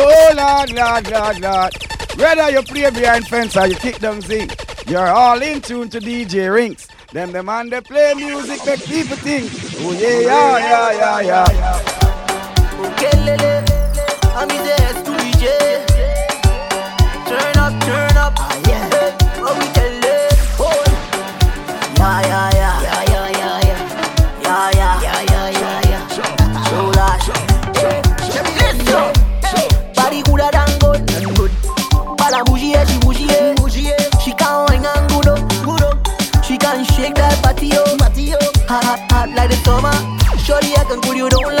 Oh, Lord, Lord, Lord, Lord. Whether you play behind fence or you kick them zinc, you're all in tune to DJ Rinse. Them the man they play music that keep a. Oh, yeah, yeah, yeah, yeah, yeah. yeah. don't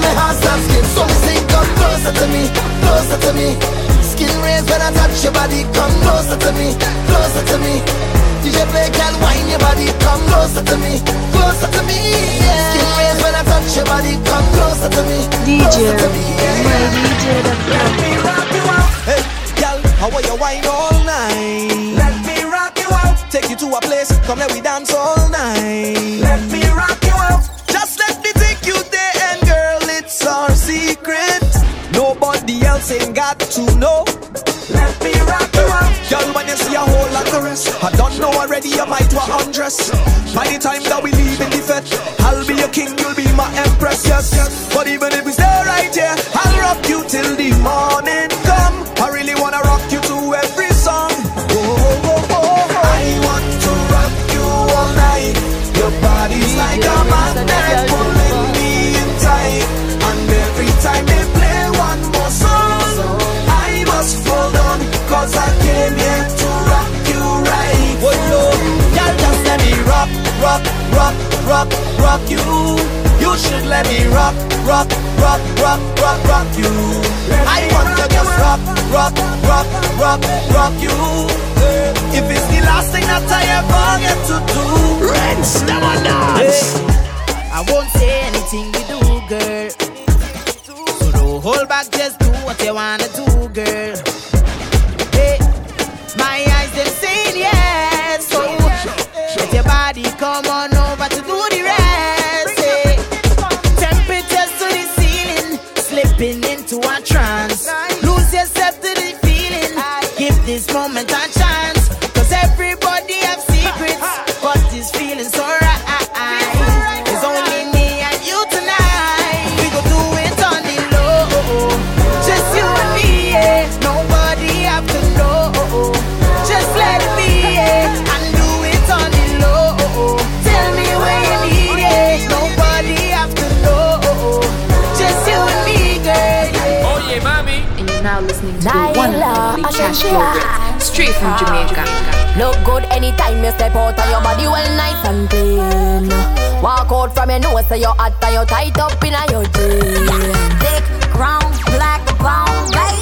me hands and skin. So me say come closer to me, closer to me. Skin raise when I touch your body Come closer to me, closer to me. DJ play can wine your body Come closer to me, closer to me. Yeah. Skin raise when I touch your body Come closer to me, closer DJ, to me. yeah. my DJ Let me rock you out. Hey, girl, how are you wine all night? Let me rock you out. Take you to a place, come let we dance all night. Let me rock you out. same God that you know. Let me rock you up. Girl, when you see a whole lot of rest, I don't know already, you might want undress. By the time that we leave in the fed, I'll be your king, you'll be my empress, yes, yes. But even if we stay right here, I'll rock you till the morning. rock you. You should let me rock, rock, rock, rock, rock, rock you. I want to just rock, rock, rock, rock, rock you. If it's the last thing that I ever get to do, rinse them dance. I won't say anything we do, girl. So don't hold back, just do what you wanna do, girl. You're now listening to one only Cash Flow straight from Jamaica. Look good anytime you step out and your body well nice and clean. Walk out from your nose, so you're hot and you're tight up in your jeans. Thick, ground, black, bone, baby.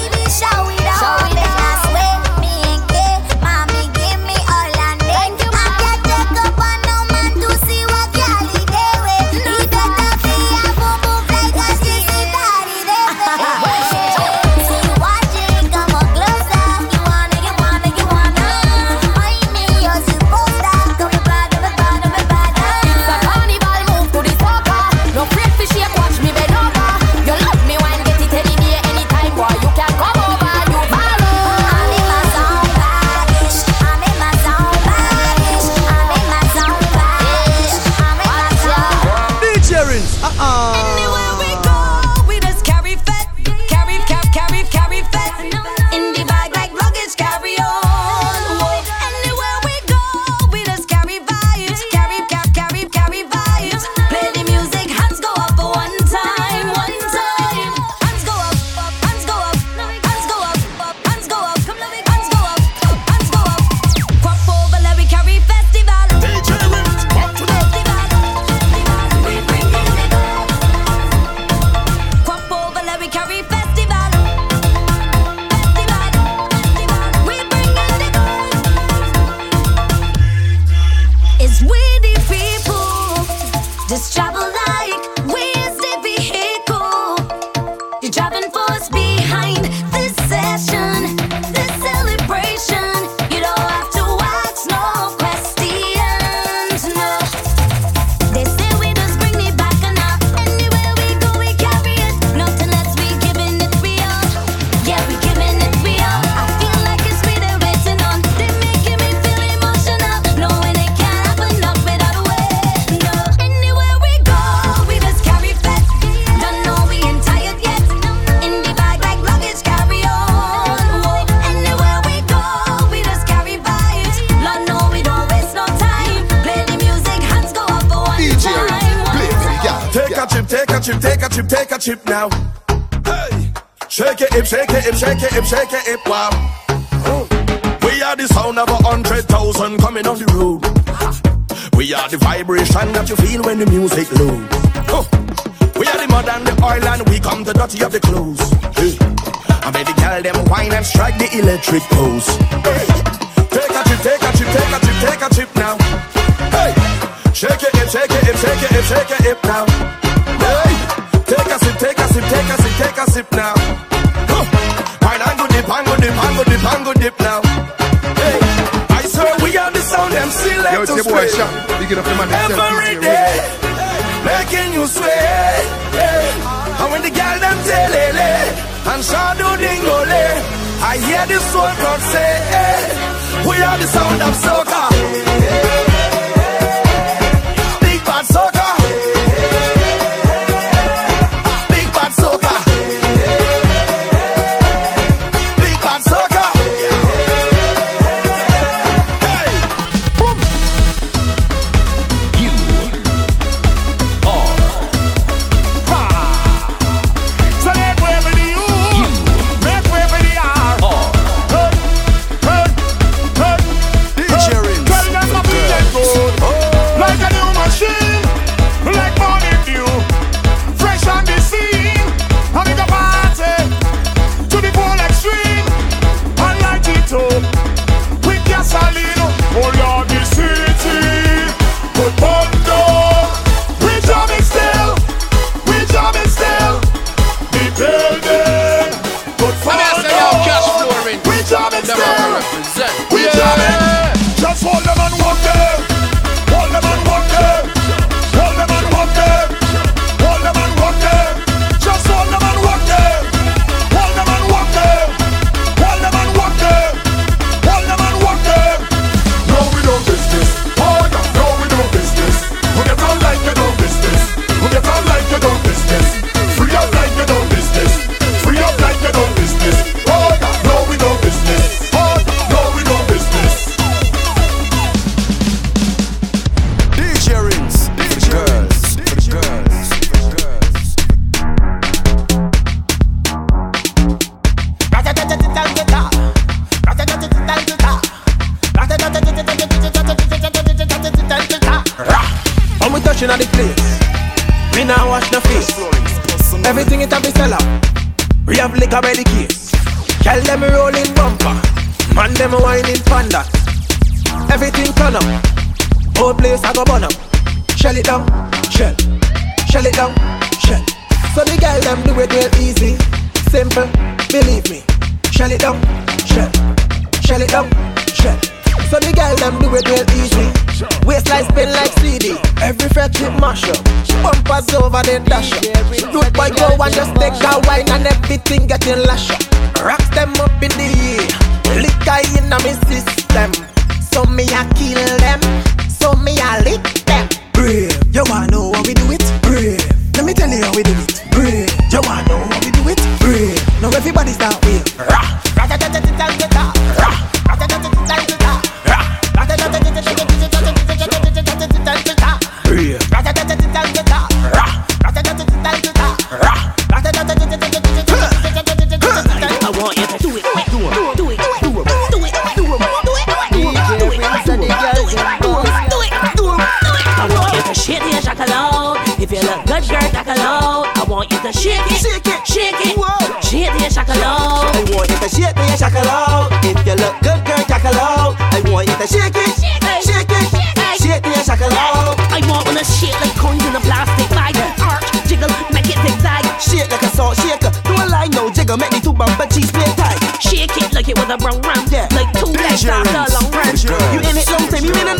Girl them wine and strike the electric pose. Hey. Take a chip, take a chip, take a chip, take a chip now. Hey, shake it, hip, shake it, hip, shake it, hip, shake it, hip now. Hey, take a sip, take a sip, take a sip, take a sip now. Huh. Wine and go dip, and go dip, and go dip, and go dip now. Hey, I swear we are the sound Yo, let us your boy. Sham. Big up man himself, Every DJ making you sweat. Yeah. And when the girl them tell it, and shadow dingole, I hear the soul God say, eh, we are the sound of soca. Shell it down, shell. So the girl them do it real easy. Waistline spin like CD. Every fret it mash up. Bumpers over the dash up. Good boy go and just take a wine and everything getting lash up. Rocks them up in the air. Liquor in my system. So me a kill them. So me a lick them. Brave. You wanna know how we do it? Brave. Let me tell you how we do it. Brave. You wanna know how we do it? Brave. Now everybody start. Rah. Shake it, shake it, shake it. Whoa. Shake it and shake. I want you to shake it and shake. If you look good, girl, shake. I want you to shake it, shake it, shake it, shake it. I want you to shake like coins in a plastic bag. Arch, jiggle, make it zigzag. Shake like a salt shaker. Do a line, no jiggle, make me two bumper cheese plate tight. Shake it like it was a brown round, yeah. like two legs after a long round. You in it long time, you in it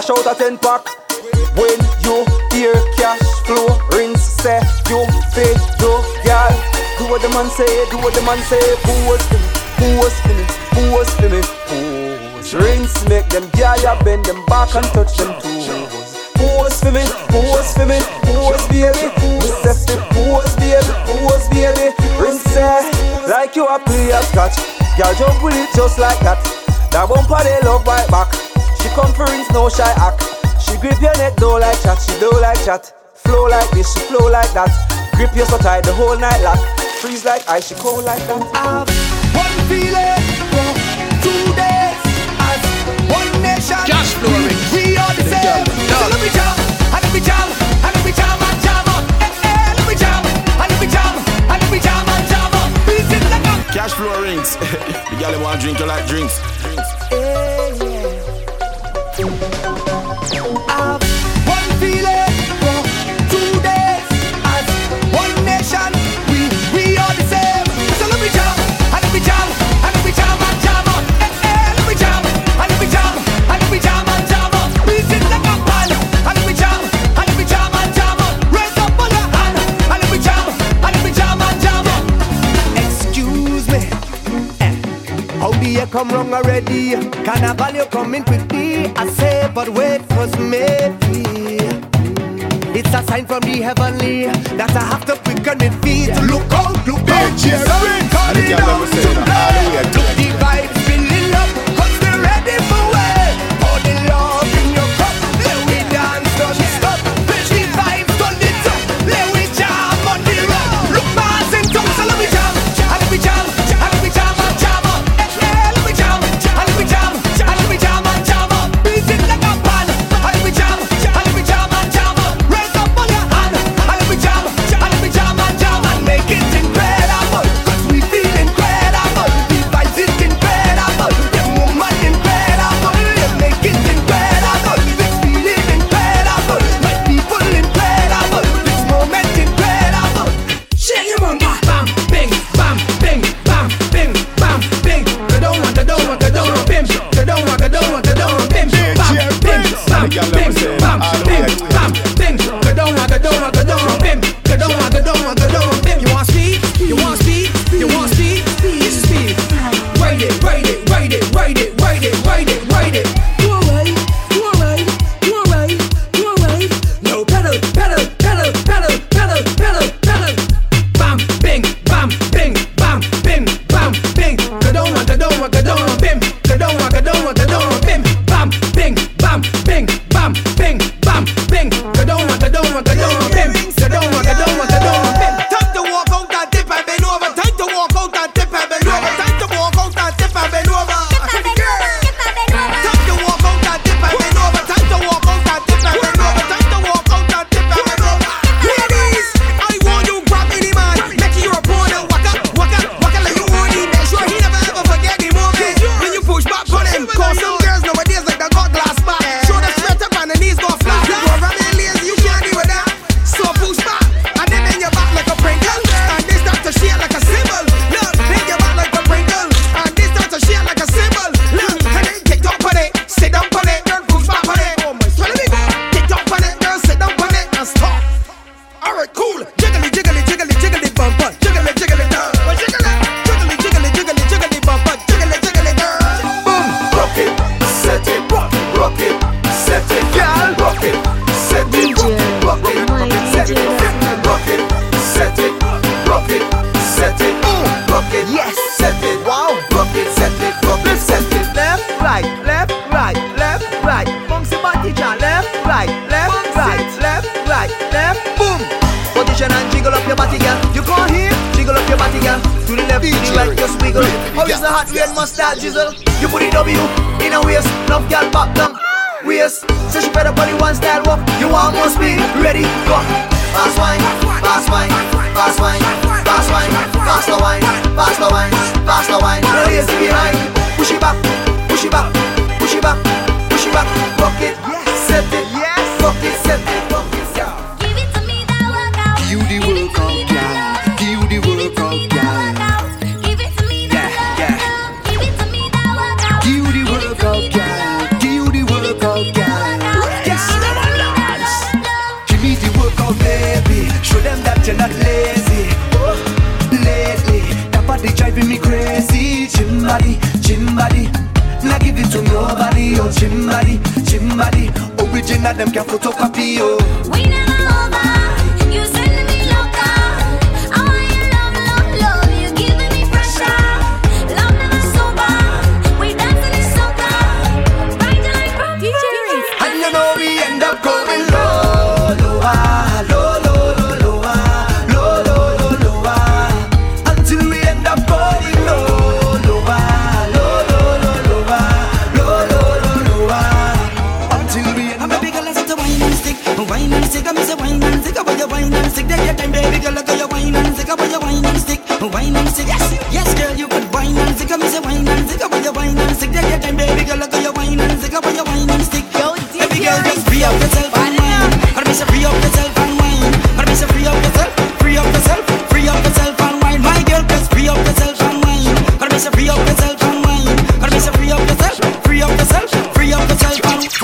Cash out a 10 pack. When you hear cash flow, rinse, say, you fit, do, girl. Do what the man say, do what the man say. Post me, post me, post me. Rinse, make them gyal bend them back and touch them toes. Pose for me, pose for me, pose baby. Pose for pose baby, pose baby. Rinse it like you a play a scotch. Girl jump with it just like that. That bumper they love bite back conference, no shy act. She grip your neck, do like chat, she do like chat. Flow like this, she flow like that. Grip you so tight the whole night lock. Freeze like ice, she cold like that. I've one feeling, two days, as one nation. Just flooring. We are the same. Let me jump, let me jump, eh, eh, Cash flow rinse. the gal want drink you like drinks. come wrong already. Carnival, you're coming quickly. I say, but wait first, maybe. It's a sign from the heavenly that I have to quicken my feet. Look out, look out, cheer up, coming.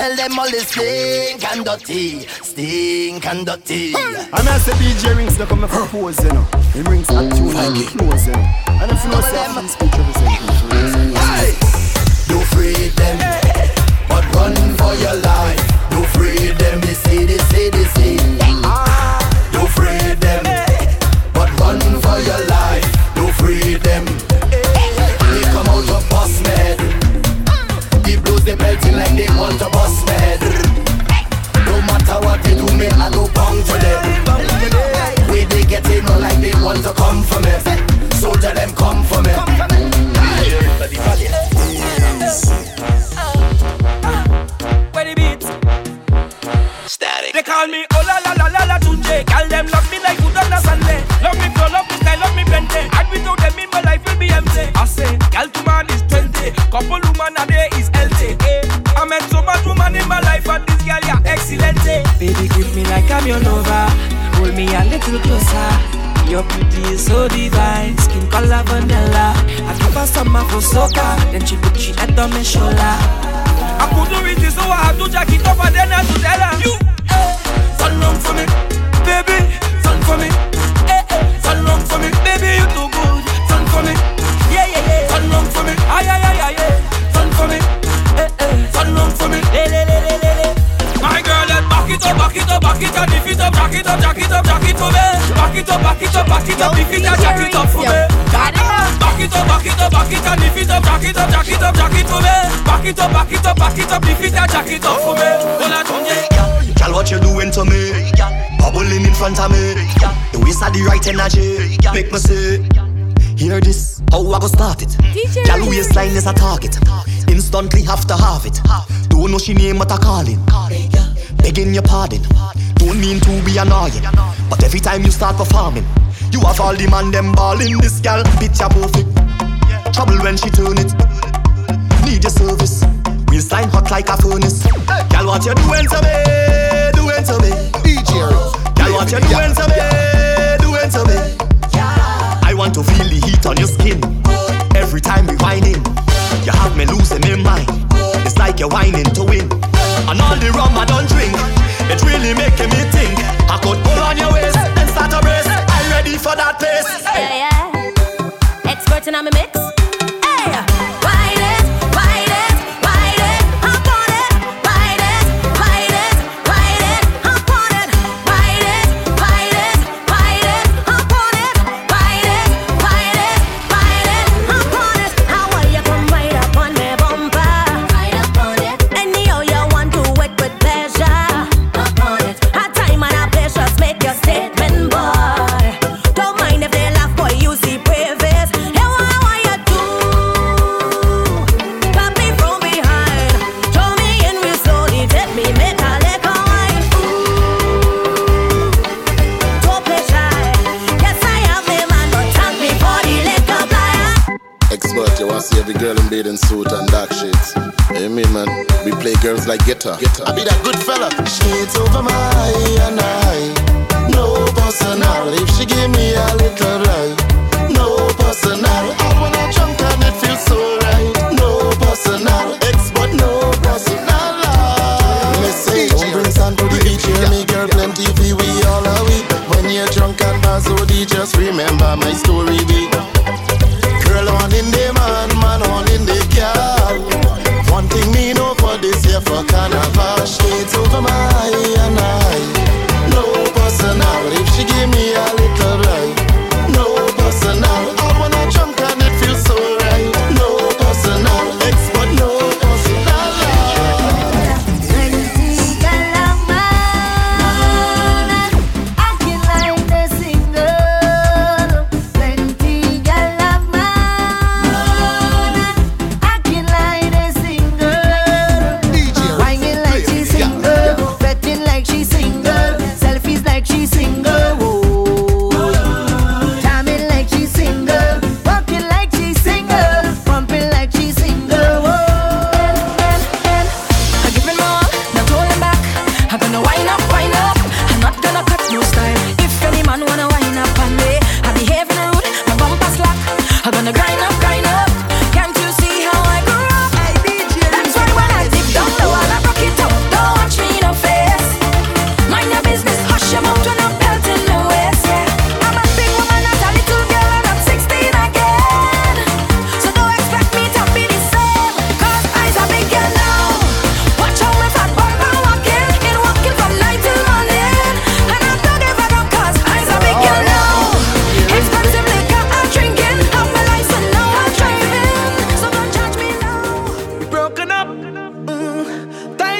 Tell them all the stink and dirty, stink and dirty. And I say DJ Rinse, they come and propose, you know. Him rings that tune like it close, you know. And if you know say free speech representation. Hey, you free them, but run for your life. You free them, they say, they say, they say. You ah! free them, but run for your life. Want to. No matter what they do, me I go bang for them. Way they get in, no like they want to come for me. So tell them come for me. Where the beats? Static. They call me oh la la la la la tunje. Call them love me like food on a Sunday. Love me flow, love me style, love me plenty. And without them in my life will be empty. I say, girl to man is 20. Couple woman a day is girl yeah excellent. eh. Baby, grip me like I'm your lover. Hold me a little closer. Your beauty is so divine, skin color vanilla. I give her some for soca, then she put she head on my shoulder. I couldn't resist, so I had to jack it up and then I had to tell her You, eh, she name but I calling. Begging your pardon. Don't mean to be annoying, but every time you start performing, you have all the man them balling. This girl, picture perfect. Trouble when she turn it. Need your service. Waistline hot like a furnace. Girl, what you doing to me? Doing to me? DJ Girl, what you doing to me? Doing to me? I want to feel the heat on your skin. Every time we whining, you have me losing my mind. It's like you're whining to win. And all the rum I don't drink, it really making me think. I could pull on your waist and start a brace. I'm ready for that pace. Yeah, yeah. Expert in my mix.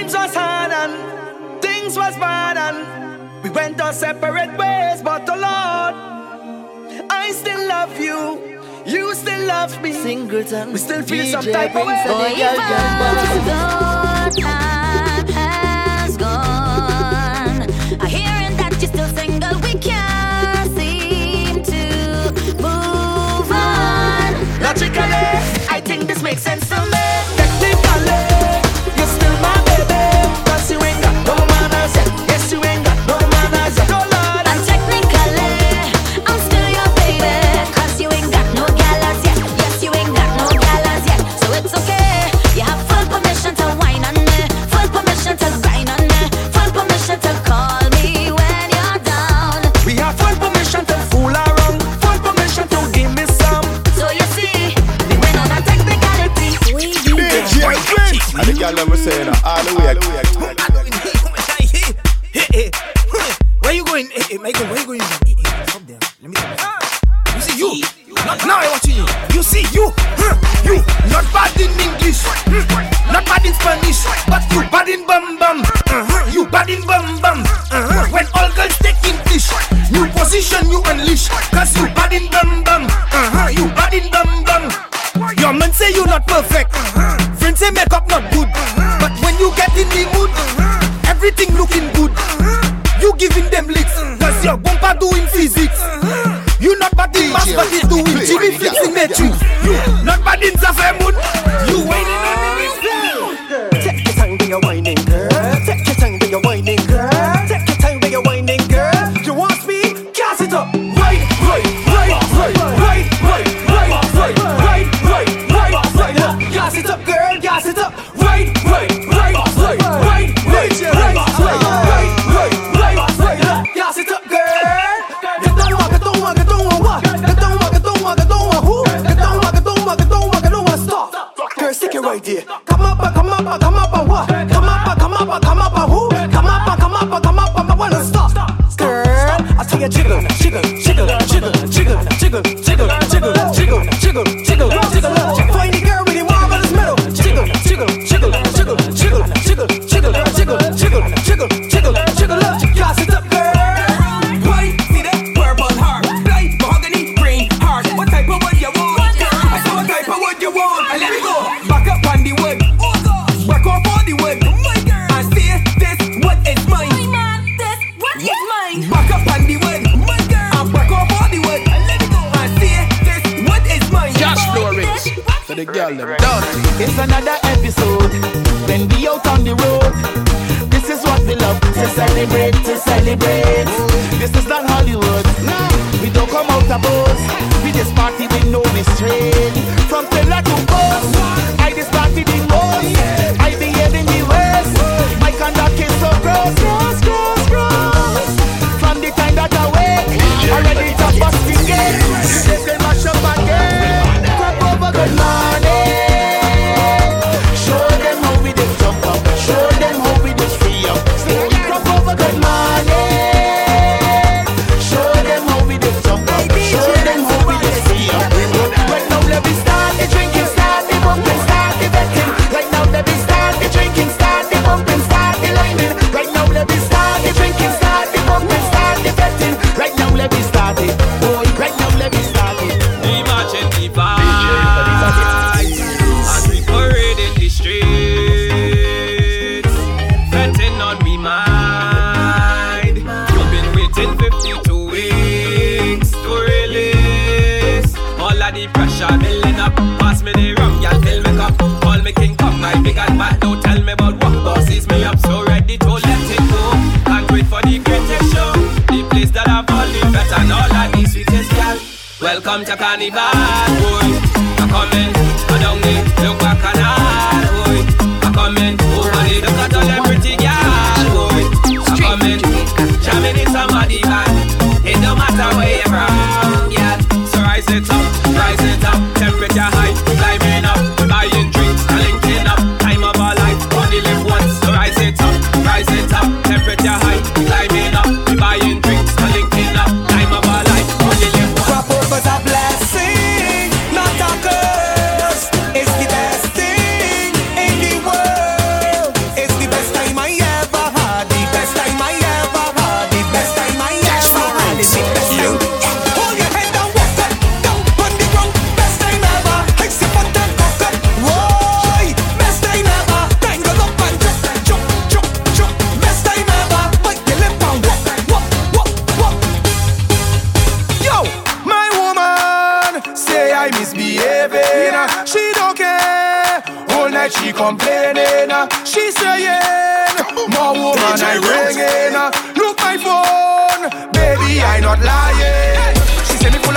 times was hard and things was bad and we went our separate ways, but the oh Lord, I still love you. You still love me. Singleton. We still feel DJ some type of way. Boy, girl, girl, girl. gone. I hearing that you're still single. We can't seem to move on. Logically, I think this makes sense to me. say makeup not good, but when you get in the mood, everything looking good. You giving them licks, cause your bumper doing physics. You not bad in math, but it's doing Jimmy fixing matrix. You not bad in Zafemo. girl them dirty. It's another episode when we out on the road. This is what we love to celebrate, to celebrate. This is not Hollywood. No, we don't come out to boats. We just party with no restraint. From Tela to Coast, I just party the most. I behave the worst. My conduct is so gross. pressure building up. Pass me the rum, y'all fill me cup. Call me king, come my big and bad. Don't tell me about what bosses me up. So ready to let it go. Can't wait for the greatest show. The place that I've only better and all I need sweetest girl. Welcome to Carnival, boy. I'm coming.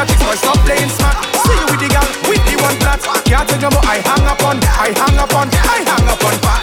politics, boy, stop playing smart. See you with the gal, with the one flat. Can't tell you more, I hang up on, I hang up on, I hang up on.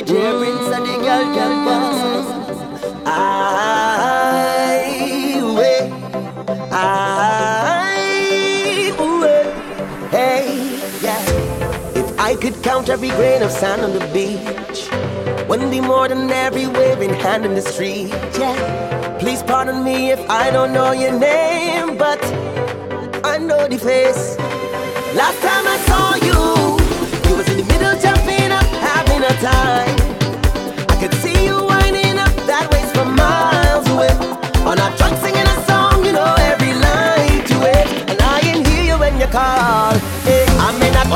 DJ and the girl can pass. I I hey yeah. If I could count every grain of sand on the beach, wouldn't be more than every waving hand in the street. Yeah. Please pardon me if I don't know your name, but I know the face. Last time I saw you. I could see you winding up that for miles away. On our singing a song, you know every line to it. And I can hear you when you call. Hey, I may not be.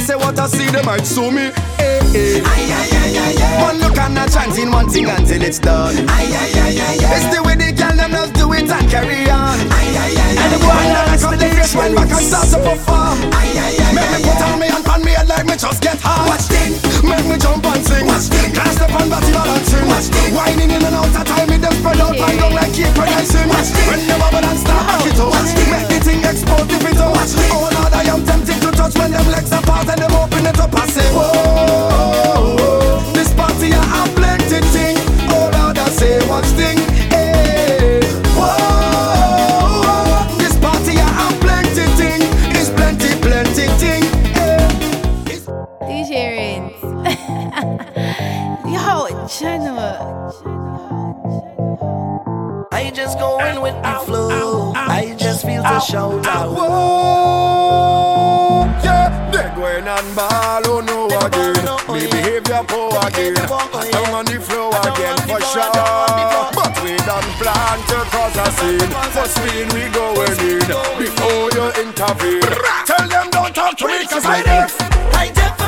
Say what I see, they might sue me. Hey, hey. Aye, aye, aye, aye, aye. One look and a chance in one thing until it's done. Aye, aye, aye, aye, aye. It's the way they can them just do it and carry on. Aye, aye, aye, and the boy now I come the freshman back and start to perform. Make me put on me and pan me head like me just get hard. Watch this, Make me jump and sing. Watch this, Can't step on body balancing. Watch this, Whining in and out of time, me them spread out. I just go in with the flow. I just feel the shout out. Whoa, yeah, dead when and ball, oh no again. Me behavior poor again. Down on the floor again for sure. But we don't plan to cause a scene. For spin we going in before you intervene. Tell them don't talk to me 'cause I did. I did.